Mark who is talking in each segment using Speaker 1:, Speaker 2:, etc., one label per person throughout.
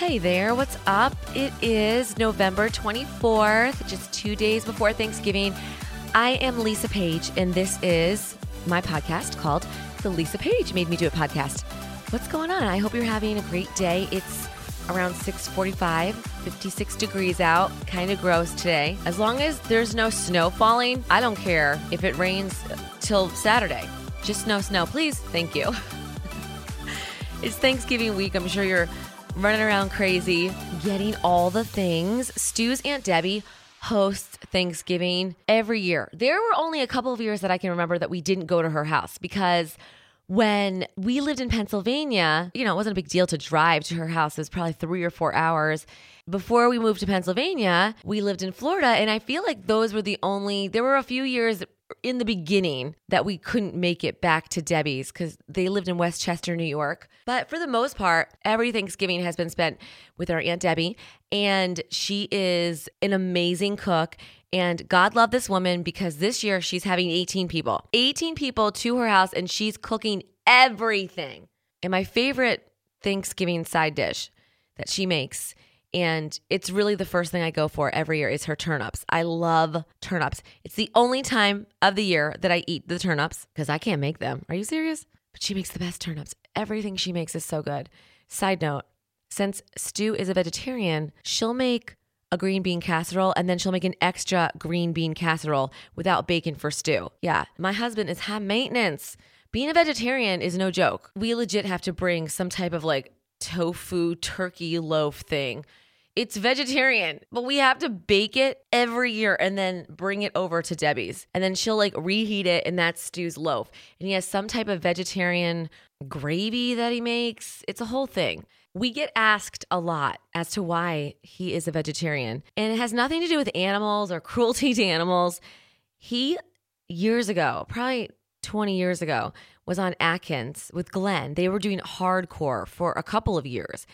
Speaker 1: Hey there, what's up? It is November 24th, just two days before Thanksgiving. I am Lisa Page, and this is my podcast called The Lisa Page Made Me Do It podcast. What's going on? I hope you're having a great day. It's around 6:45, 56 degrees out. Kind of gross today. As long as there's no snow falling, I don't care if it rains till Saturday. Just no snow, please. Thank you. it's Thanksgiving week. I'm sure you're running around crazy, getting all the things. Stu's Aunt Debbie hosts Thanksgiving every year. There were only a couple of years that I can remember that we didn't go to her house because when we lived in Pennsylvania, you know, it wasn't a big deal to drive to her house. It was probably three or four hours. Before we moved to Pennsylvania, we lived in Florida. And I feel like those were the only, there were a few years in the beginning that we couldn't make it back to Debbie's because they lived in Westchester, New York. But for the most part, every Thanksgiving has been spent with our Aunt Debbie. And she is an amazing cook. And God love this woman because this year she's having 18 people, 18 people to her house, and she's cooking everything. And my favorite Thanksgiving side dish that she makes and it's really the first thing I go for every year is her turnips. I love turnips. It's the only time of the year that I eat the turnips because I can't make them. Are you serious? But she makes the best turnips. Everything she makes is so good. Side note, since Stu is a vegetarian, she'll make a green bean casserole and then she'll make an extra green bean casserole without bacon for Stu. Yeah, my husband is high maintenance. Being a vegetarian is no joke. We legit have to bring some type of like tofu turkey loaf thing. It's vegetarian, but we have to bake it every year and then bring it over to Debbie's. And then she'll like reheat it, and that's Stu's loaf. And he has some type of vegetarian gravy that he makes. It's a whole thing. We get asked a lot as to why he is a vegetarian, and it has nothing to do with animals or cruelty to animals. He, years ago, probably 20 years ago, was on Atkins with Glenn. They were doing hardcore for a couple of years.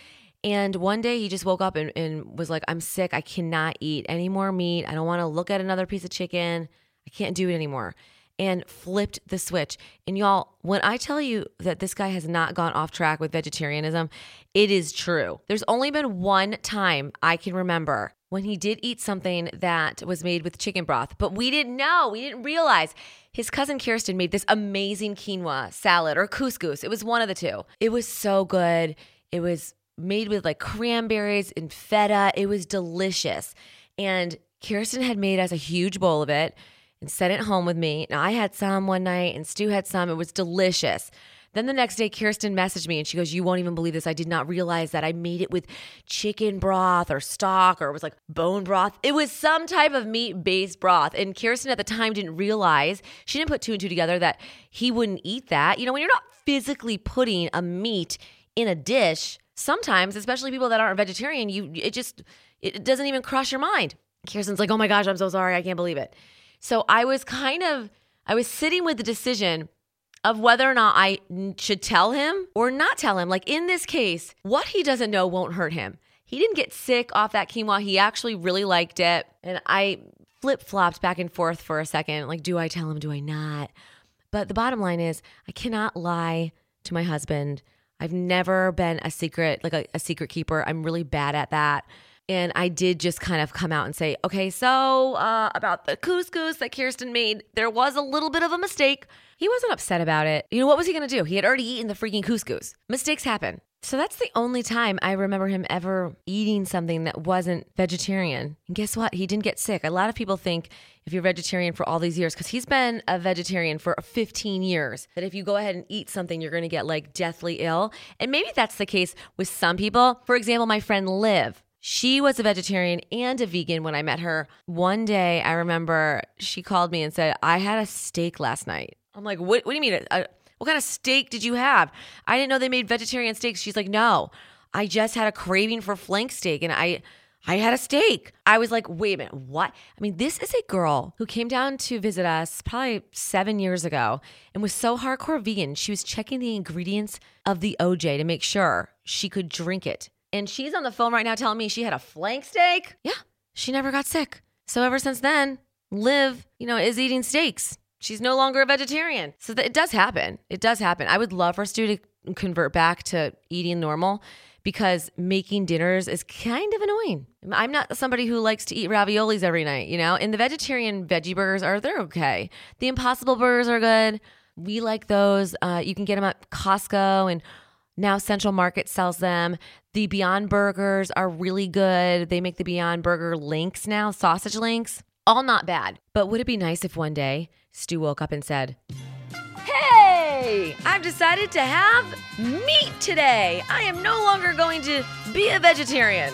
Speaker 1: And one day he just woke up and, and was like, I'm sick. I cannot eat any more meat. I don't want to look at another piece of chicken. I can't do it anymore. And flipped the switch. And y'all, when I tell you that this guy has not gone off track with vegetarianism, it is true. There's only been one time I can remember when he did eat something that was made with chicken broth, but we didn't know, we didn't realize. His cousin Kirsten made this amazing quinoa salad or couscous. It was one of the two. It was so good. It was made with like cranberries and feta. It was delicious. And Kirsten had made us a huge bowl of it and sent it home with me. Now I had some one night and Stu had some. It was delicious. Then the next day, Kirsten messaged me and she goes, You won't even believe this. I did not realize that I made it with chicken broth or stock or it was like bone broth. It was some type of meat based broth. And Kirsten at the time didn't realize, she didn't put two and two together that he wouldn't eat that. You know, when you're not physically putting a meat in a dish, sometimes, especially people that aren't vegetarian, you it just it doesn't even cross your mind. Kirsten's like, "Oh my gosh, I'm so sorry. I can't believe it." So I was kind of I was sitting with the decision of whether or not I should tell him or not tell him. Like in this case, what he doesn't know won't hurt him. He didn't get sick off that quinoa. He actually really liked it. And I flip flopped back and forth for a second. Like, do I tell him? Do I not? But the bottom line is, I cannot lie to my husband I've never been a secret, like a, a, secret keeper. I'm really bad at that. And I did just kind of come out and say, okay, so uh, about the couscous that Kirsten made, there was a little bit of a mistake. He wasn't upset about it. You know, what was he going to do? He had already eaten the freaking couscous. Mistakes happen. So that's the only time I remember him ever eating something that wasn't vegetarian. And guess what? He didn't get sick. A lot of people think if you're vegetarian for all these years, because he's been a vegetarian for 15 years, that if you go ahead and eat something, you're going to get like deathly ill. And maybe that's the case with some people. For example, my friend Liv. She was a vegetarian and a vegan when I met her. One day, I remember she called me and said, I had a steak last night. I'm like, what, what do you mean? What kind of steak did you have? I didn't know they made vegetarian steaks. She's like, No, I just had a craving for flank steak and I I had a steak. I was like, wait a minute, what? I mean, this is a girl who came down to visit us probably seven years ago and was so hardcore vegan. She was checking the ingredients of the OJ to make sure she could drink it. And she's on the phone right now telling me she had a flank steak. Yeah, she never got sick. So ever since then, Liv, you know, is eating steaks. She's no longer a vegetarian. So it does happen. It does happen. I would love for Stu to convert back to eating normal because making dinners is kind of annoying. I'm not somebody who likes to eat raviolis every night, you know? And the vegetarian veggie burgers are, they're okay. The Impossible burgers are good. We like those. Uh, you can get them at Costco and now Central Market sells them. The Beyond Burgers are really good. They make the Beyond Burger links now, sausage links. All not bad. But would it be nice if one day Stu woke up and said, Hey, I've decided to have meat today. I am no longer going to be a vegetarian.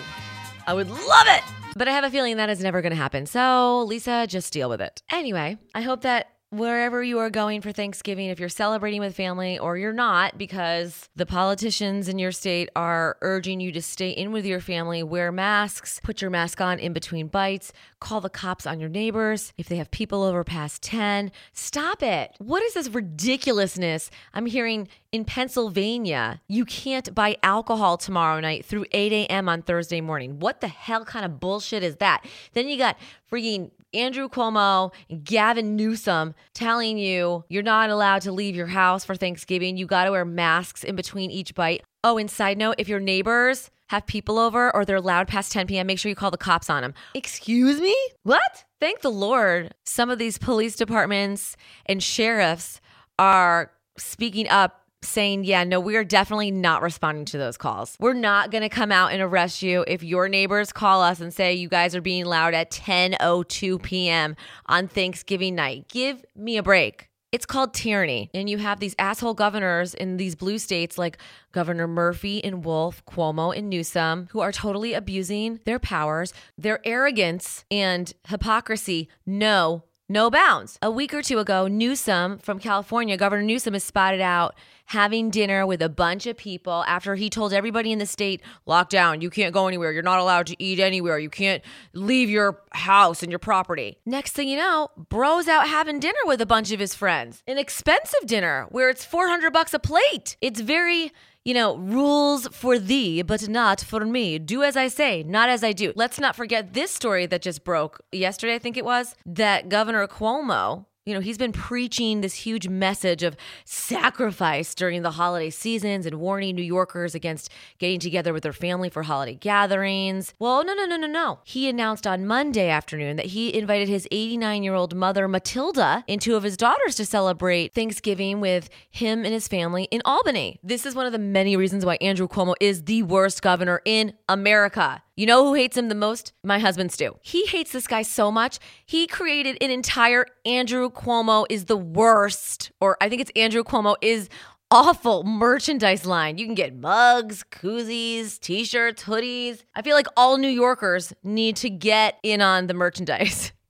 Speaker 1: I would love it. But I have a feeling that is never going to happen. So, Lisa, just deal with it. Anyway, I hope that wherever you are going for Thanksgiving, if you're celebrating with family or you're not, because the politicians in your state are urging you to stay in with your family, wear masks, put your mask on in between bites, call the cops on your neighbors if they have people over past 10. Stop it. What is this ridiculousness I'm hearing in Pennsylvania? You can't buy alcohol tomorrow night through 8 a.m. on Thursday morning. What the hell kind of bullshit is that? Then you got freaking Andrew Cuomo Gavin Newsom telling you you're not allowed to leave your house for Thanksgiving. You got to wear masks in between each bite. Oh, and side note, if your neighbors have people over or they're loud past 10 p.m., make sure you call the cops on them. Excuse me? What? Thank the Lord. Some of these police departments and sheriffs are speaking up saying, yeah, no, we are definitely not responding to those calls. We're not going to come out and arrest you if your neighbors call us and say you guys are being loud at 10:02 p.m. on Thanksgiving night. Give me a break. It's called tyranny. And you have these asshole governors in these blue states like Governor Murphy and Wolf, Cuomo and Newsom, who are totally abusing their powers. Their arrogance and hypocrisy know no bounds. A week or two ago, Newsom from California, Governor Newsom, is spotted out having dinner with a bunch of people after he told everybody in the state, lockdown, you can't go anywhere, you're not allowed to eat anywhere, you can't leave your house and your property. Next thing you know, bro's out having dinner with a bunch of his friends. An expensive dinner where it's 400 bucks a plate. It's very you know, rules for thee, but not for me. Do as I say, not as I do. Let's not forget this story that just broke yesterday, I think it was, that Governor Cuomo you know, he's been preaching this huge message of sacrifice during the holiday seasons and warning New Yorkers against getting together with their family for holiday gatherings. Well, no, no, no, no, no. He announced on Monday afternoon that he invited his 89 year old mother, Matilda, and two of his daughters to celebrate Thanksgiving with him and his family in Albany. This is one of the many reasons why Andrew Cuomo is the worst governor in America. You know who hates him the most? My husband Stu. He hates this guy so much. He created an entire Andrew Cuomo is the worst, or I think it's Andrew Cuomo is awful merchandise line. You can get mugs, koozies, t shirts, hoodies. I feel like all New Yorkers need to get in on the merchandise.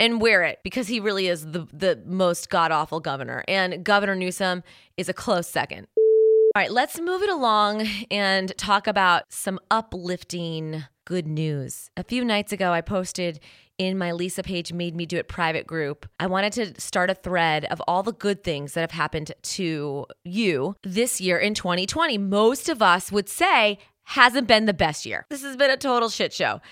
Speaker 1: and wear it because he really is the, the most god awful governor. And Governor Newsom is a close second. All right, let's move it along and talk about some uplifting good news. A few nights ago, I posted in my Lisa Page Made Me Do It private group. I wanted to start a thread of all the good things that have happened to you this year in 2020. Most of us would say hasn't been the best year. This has been a total shit show.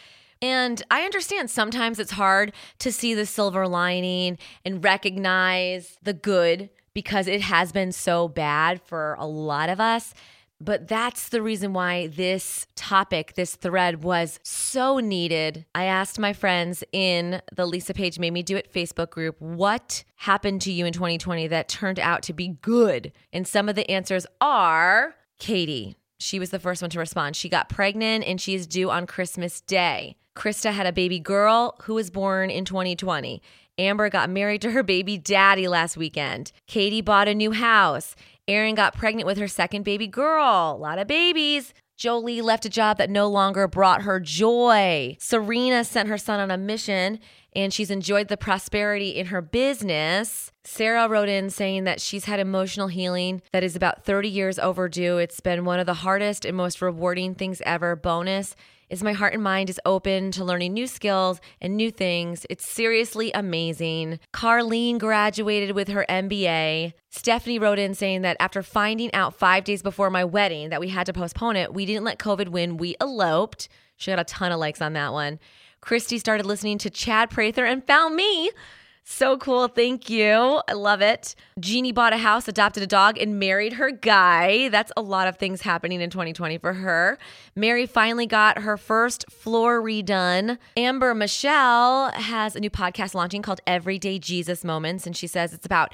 Speaker 1: And I understand sometimes it's hard to see the silver lining and recognize the good because it has been so bad for a lot of us. But that's the reason why this topic, this thread was so needed. I asked my friends in the Lisa Page Made Me Do It Facebook group, what happened to you in 2020 that turned out to be good? And some of the answers are Katie. She was the first one to respond. She got pregnant and she's due on Christmas Day. Krista had a baby girl who was born in 2020. Amber got married to her baby daddy last weekend. Katie bought a new house. Erin got pregnant with her second baby girl. A lot of babies. Jolie left a job that no longer brought her joy. Serena sent her son on a mission and she's enjoyed the prosperity in her business. Sarah wrote in saying that she's had emotional healing that is about 30 years overdue. It's been one of the hardest and most rewarding things ever. Bonus is my heart and mind is open to learning new skills and new things. It's seriously amazing. Carlene graduated with her MBA. Stephanie wrote in saying that after finding out five days before my wedding that we had to postpone it, we didn't let COVID win. We eloped. She got a ton of likes on that one. Christy started listening to Chad Prather and found me. So cool. Thank you. I love it. Jeannie bought a house, adopted a dog, and married her guy. That's a lot of things happening in 2020 for her. Mary finally got her first floor redone. Amber Michelle has a new podcast launching called Everyday Jesus Moments. And she says it's about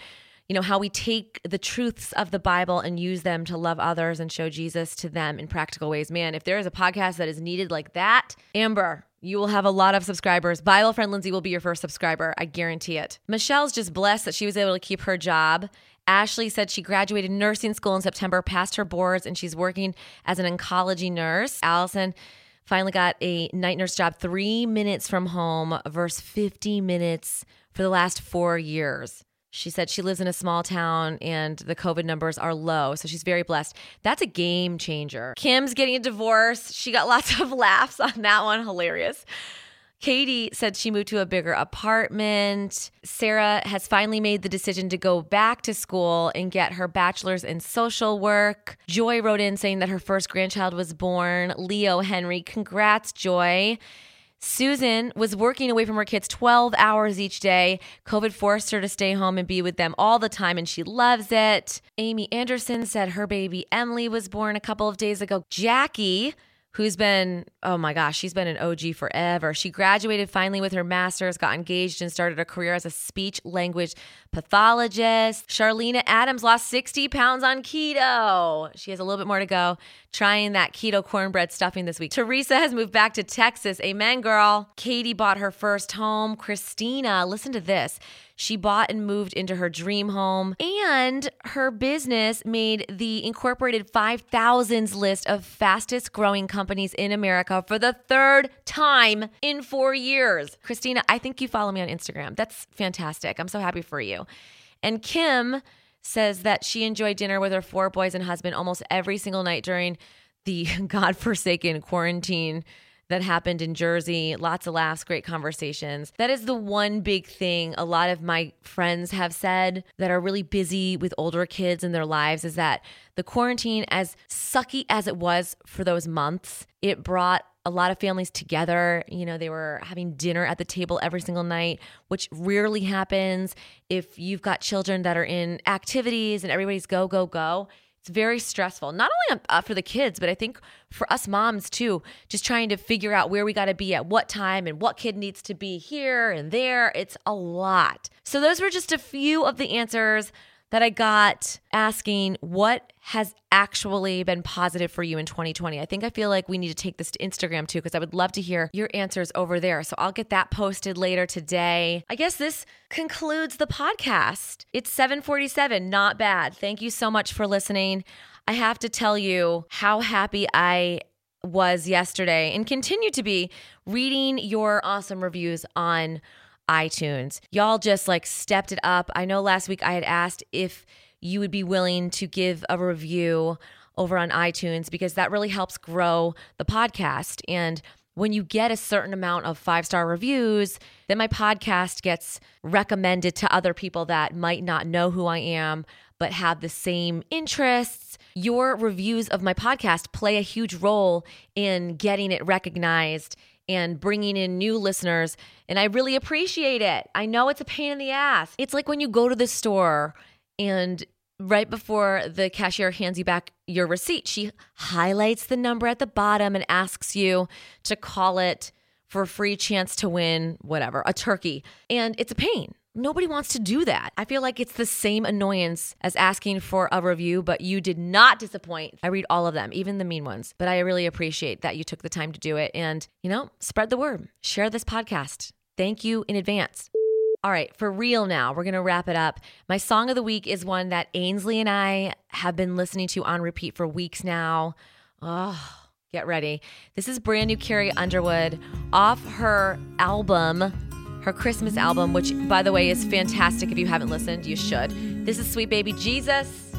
Speaker 1: you know, how we take the truths of the Bible and use them to love others and show Jesus to them in practical ways. Man, if there is a podcast that is needed like that, Amber, you will have a lot of subscribers. Bible friend Lindsay will be your first subscriber. I guarantee it. Michelle's just blessed that she was able to keep her job. Ashley said she graduated nursing school in September, passed her boards, and she's working as an oncology nurse. Allison finally got a night nurse job three minutes from home versus 50 minutes for the last four years. She said she lives in a small town and the COVID numbers are low. So she's very blessed. That's a game changer. Kim's getting a divorce. She got lots of laughs on that one. Hilarious. Katie said she moved to a bigger apartment. Sarah has finally made the decision to go back to school and get her bachelor's in social work. Joy wrote in saying that her first grandchild was born. Leo Henry, congrats, Joy. Susan was working away from her kids 12 hours each day. COVID forced her to stay home and be with them all the time, and she loves it. Amy Anderson said her baby Emily was born a couple of days ago. Jackie, who's been, oh my gosh, she's been an OG forever. She graduated finally with her master's, got engaged, and started a career as a speech language pathologist. Charlena Adams lost 60 pounds on keto. She has a little bit more to go trying that keto cornbread stuffing this week. Teresa has moved back to Texas. Amen, girl. Katie bought her first home. Christina, listen to this. She bought and moved into her dream home, and her business made the Incorporated 5000s list of fastest growing companies in America for the third time in four years. Christina, I think you follow me on Instagram. That's fantastic. I'm so happy for you. And Kim says that she enjoyed dinner with her four boys and husband almost every single night during the godforsaken quarantine that happened in Jersey. Lots of laughs, great conversations. That is the one big thing a lot of my friends have said that are really busy with older kids in their lives is that the quarantine, as sucky as it was for those months, it brought a lot of families together. You know, they were having dinner at the table every single night, which rarely happens if you've got children that are in activities and everybody's go, go, go. It's very stressful, not only uh, for the kids, but I think for us moms too, just trying to figure out where we got to be at what time and what kid needs to be here and there. It's a lot. So, those were just a few of the answers that I got asking what has actually been positive for you in 2020. I think I feel like we need to take this to Instagram too, because I would love to hear your answers over there. So I'll get that posted later today. I guess this concludes the podcast. It's 747, not bad. Thank you so much for listening. I have to tell you how happy I was yesterday and continue to be reading your awesome reviews on iTunes. Y'all just like stepped it up. I know last week I had asked if you would be willing to give a review over on iTunes because that really helps grow the podcast. And when you get a certain amount of five star reviews, then my podcast gets recommended to other people that might not know who I am, but have the same interests. Your reviews of my podcast play a huge role in getting it recognized and bringing in new listeners. And I really appreciate it. I know it's a pain in the ass. It's like when you go to the store and right before the cashier hands you back your receipt, she highlights the number at the bottom and asks you to call it for a free chance to win whatever, a turkey. And it's a pain. Nobody wants to do that. I feel like it's the same annoyance as asking for a review, but you did not disappoint. I read all of them, even the mean ones, but I really appreciate that you took the time to do it and, you know, spread the word, share this podcast. Thank you in advance. All right, for real now, we're going to wrap it up. My song of the week is one that Ainsley and I have been listening to on repeat for weeks now. Oh, get ready. This is brand new Carrie Underwood off her album her Christmas album, which, by the way, is fantastic. If you haven't listened, you should. This is Sweet Baby Jesus.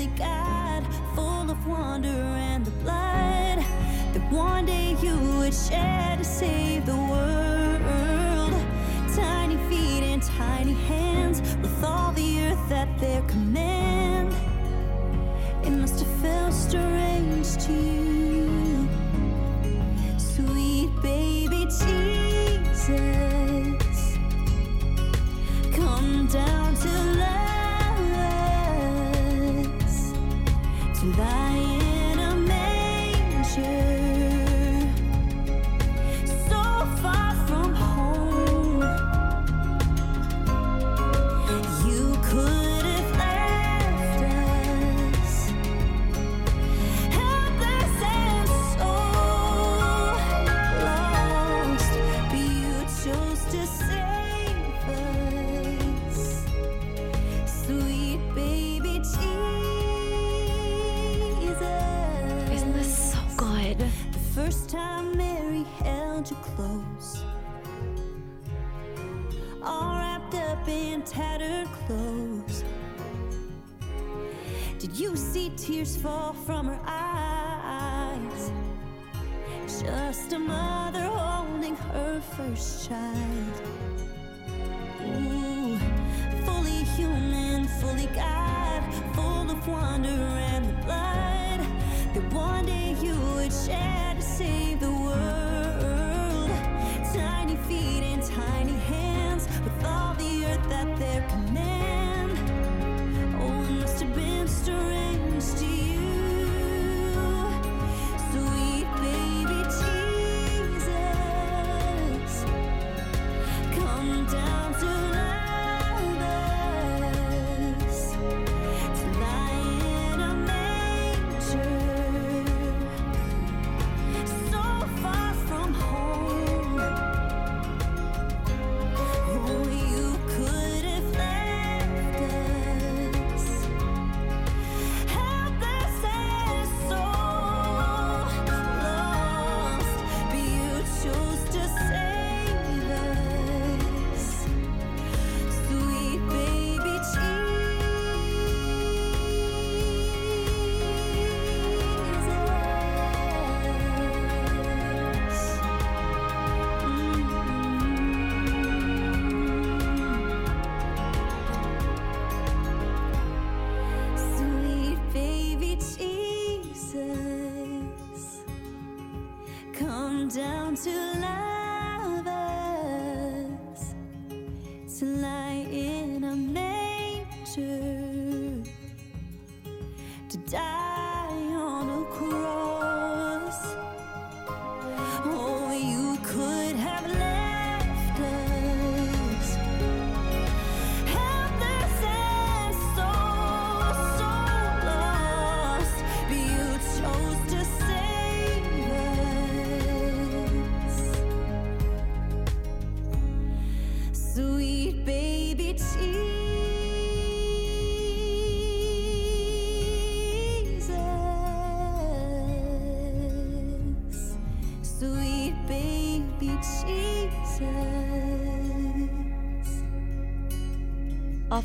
Speaker 1: Fully
Speaker 2: God, full of wonder and the blood that one day you would shed Just a mother holding her first child. Ooh, fully human, fully God, full of wonder and the blood that one day you would shed to save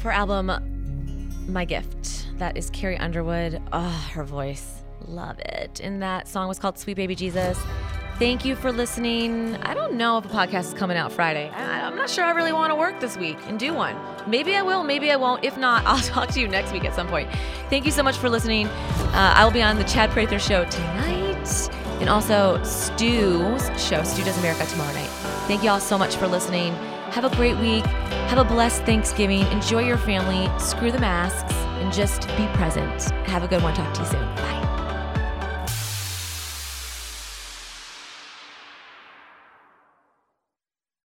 Speaker 1: her album, My Gift. That is Carrie Underwood. Oh, her voice. Love it. And that song was called Sweet Baby Jesus. Thank you for listening. I don't know if a podcast is coming out Friday. I, I'm not sure I really want to work this week and do one. Maybe I will, maybe I won't. If not, I'll talk to you next week at some point. Thank you so much for listening. Uh, I will be on the Chad Prather show tonight and also Stu's show, Stu Does America, tomorrow night. Thank you all so much for listening. Have a great week. Have a blessed Thanksgiving. Enjoy your family. Screw the masks and just be present. Have a good one. Talk to you soon. Bye.